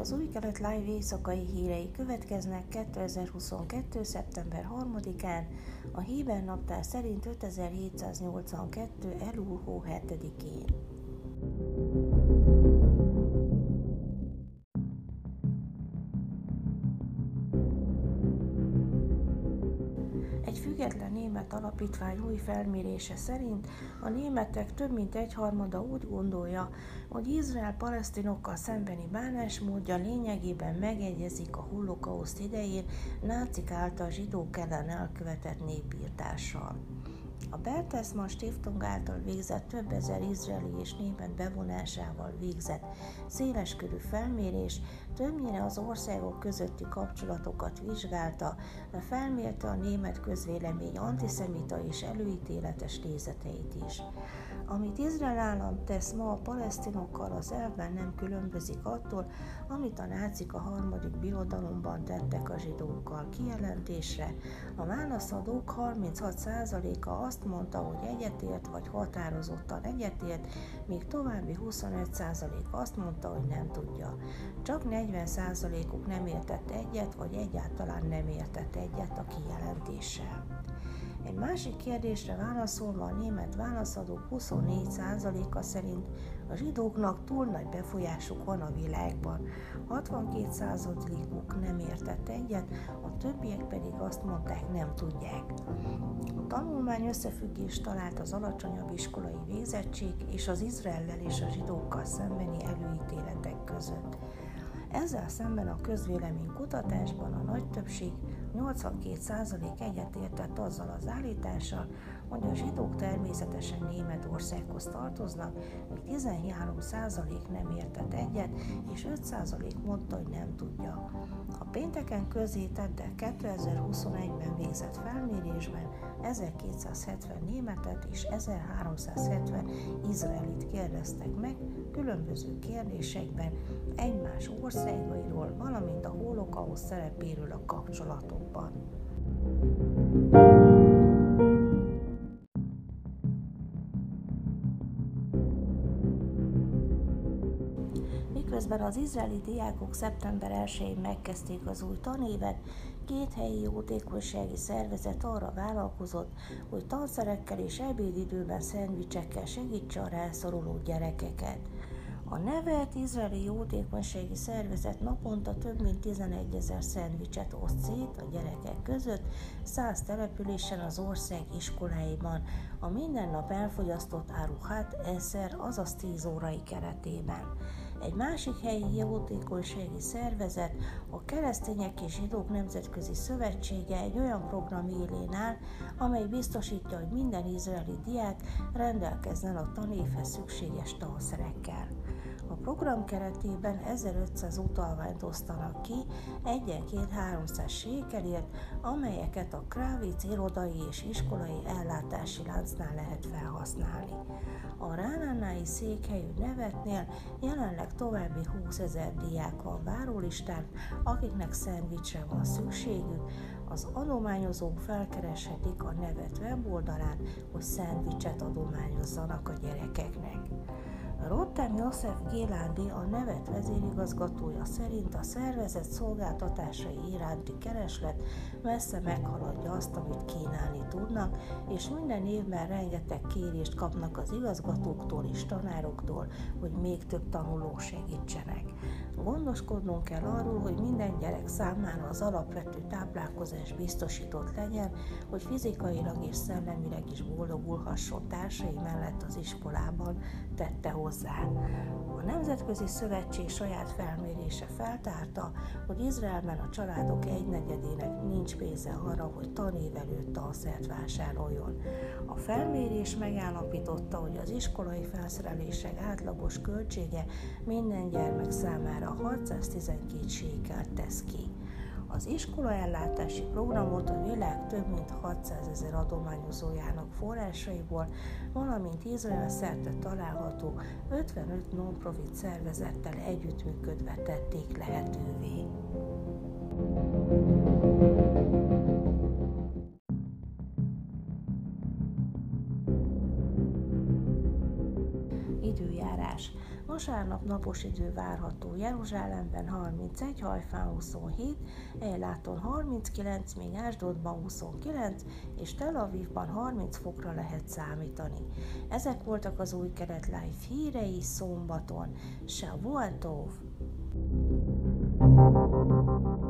az új kelet live éjszakai hírei következnek 2022. szeptember 3-án, a Híber naptár szerint 5782. elúl hó 7-én. Független német alapítvány új felmérése szerint a németek több mint egyharmada úgy gondolja, hogy Izrael palesztinokkal szembeni bánásmódja lényegében megegyezik a holokauszt idején nácik által zsidók ellen elkövetett népírtással. A Bertelsmann Stiftung által végzett több ezer izraeli és német bevonásával végzett széleskörű felmérés többnyire az országok közötti kapcsolatokat vizsgálta, de felmérte a német közvélemény antiszemita és előítéletes nézeteit is. Amit Izrael állam tesz ma a palesztinokkal, az elvben nem különbözik attól, amit a nácik a harmadik birodalomban tettek a zsidókkal kijelentésre. A válaszadók 36%-a azt mondta, hogy egyetért vagy határozottan egyetért, míg további 25% azt mondta, hogy nem tudja. Csak 40%-uk nem értett egyet, vagy egyáltalán nem értett egyet a kijelentéssel. Egy másik kérdésre válaszolva a német válaszadók 24%-a szerint a zsidóknak túl nagy befolyásuk van a világban. 62%-uk nem értett egyet, a többiek pedig azt mondták, nem tudják. A tanulmány összefüggést talált az alacsonyabb iskolai végzettség és az Izraellel és a zsidókkal szembeni előítéletek között. Ezzel szemben a közvélemény kutatásban a nagy többség 82% egyetértett azzal az állítással, hogy a zsidók természetesen Németországhoz tartoznak, míg 13% nem értett egyet, és 5% mondta, hogy nem tudja. A pénteken közé tette 2021-ben végzett felmérésben 1270 németet és 1370 izraelit kérdeztek meg különböző kérdésekben egymás országairól, valamint a holokauszt szerepéről a kapcsolatokban. Miközben az izraeli diákok szeptember 1-én megkezdték az új tanévet, két helyi jótékonysági szervezet arra vállalkozott, hogy tanszerekkel és ebédidőben szendvicsekkel segítse a rászoruló gyerekeket. A nevelt izraeli jótékonysági szervezet naponta több mint 11 ezer szendvicset oszt szét a gyerekek között, száz településen az ország iskoláiban, a minden nap elfogyasztott áruhát egyszer, azaz 10 órai keretében. Egy másik helyi jótékonysági szervezet, a Keresztények és Zsidók Nemzetközi Szövetsége egy olyan program élén áll, amely biztosítja, hogy minden izraeli diák rendelkezzen a tanévhez szükséges tanszerekkel. A program keretében 1500 utalványt osztanak ki egyenként 300 sékelért, amelyeket a Krávic irodai és iskolai ellátási láncnál lehet felhasználni. A Ránánái székhelyű nevetnél jelenleg további 20 ezer diák van várólistán, akiknek szendvicsre van szükségük, az adományozók felkereshetik a nevet weboldalán, hogy szendvicset adományozzanak a gyerekeknek. Rottem József Gélándi, a nevet vezérigazgatója szerint a szervezet szolgáltatásai iránti kereslet messze meghaladja azt, amit kínálni tudnak, és minden évben rengeteg kérést kapnak az igazgatóktól és tanároktól, hogy még több tanuló segítsenek. Gondoskodnunk kell arról, hogy minden gyerek számára az alapvető táplálkozás biztosított legyen, hogy fizikailag és szellemileg is boldogulhasson társai mellett az iskolában, tette hozzá. A Nemzetközi Szövetség saját felmérése feltárta, hogy Izraelben a családok egynegyedének nincs pénze arra, hogy tanév előtt tanszert vásároljon. A felmérés megállapította, hogy az iskolai felszerelések átlagos költsége minden gyermek számára 612 sékelt tesz ki. Az iskolaellátási programot a világ több mint 600 ezer adományozójának forrásaiból, valamint Izrael szerte található 55 non-profit szervezettel együttműködve tették lehetővé. Időjárás. Vasárnap napos idő várható Jeruzsálemben 31, Hajfán 27, Ejláton 39, még Ásdodban 29 és Tel Avivban 30 fokra lehet számítani. Ezek voltak az új kelet live hírei szombaton. Shavuot Tov! thank you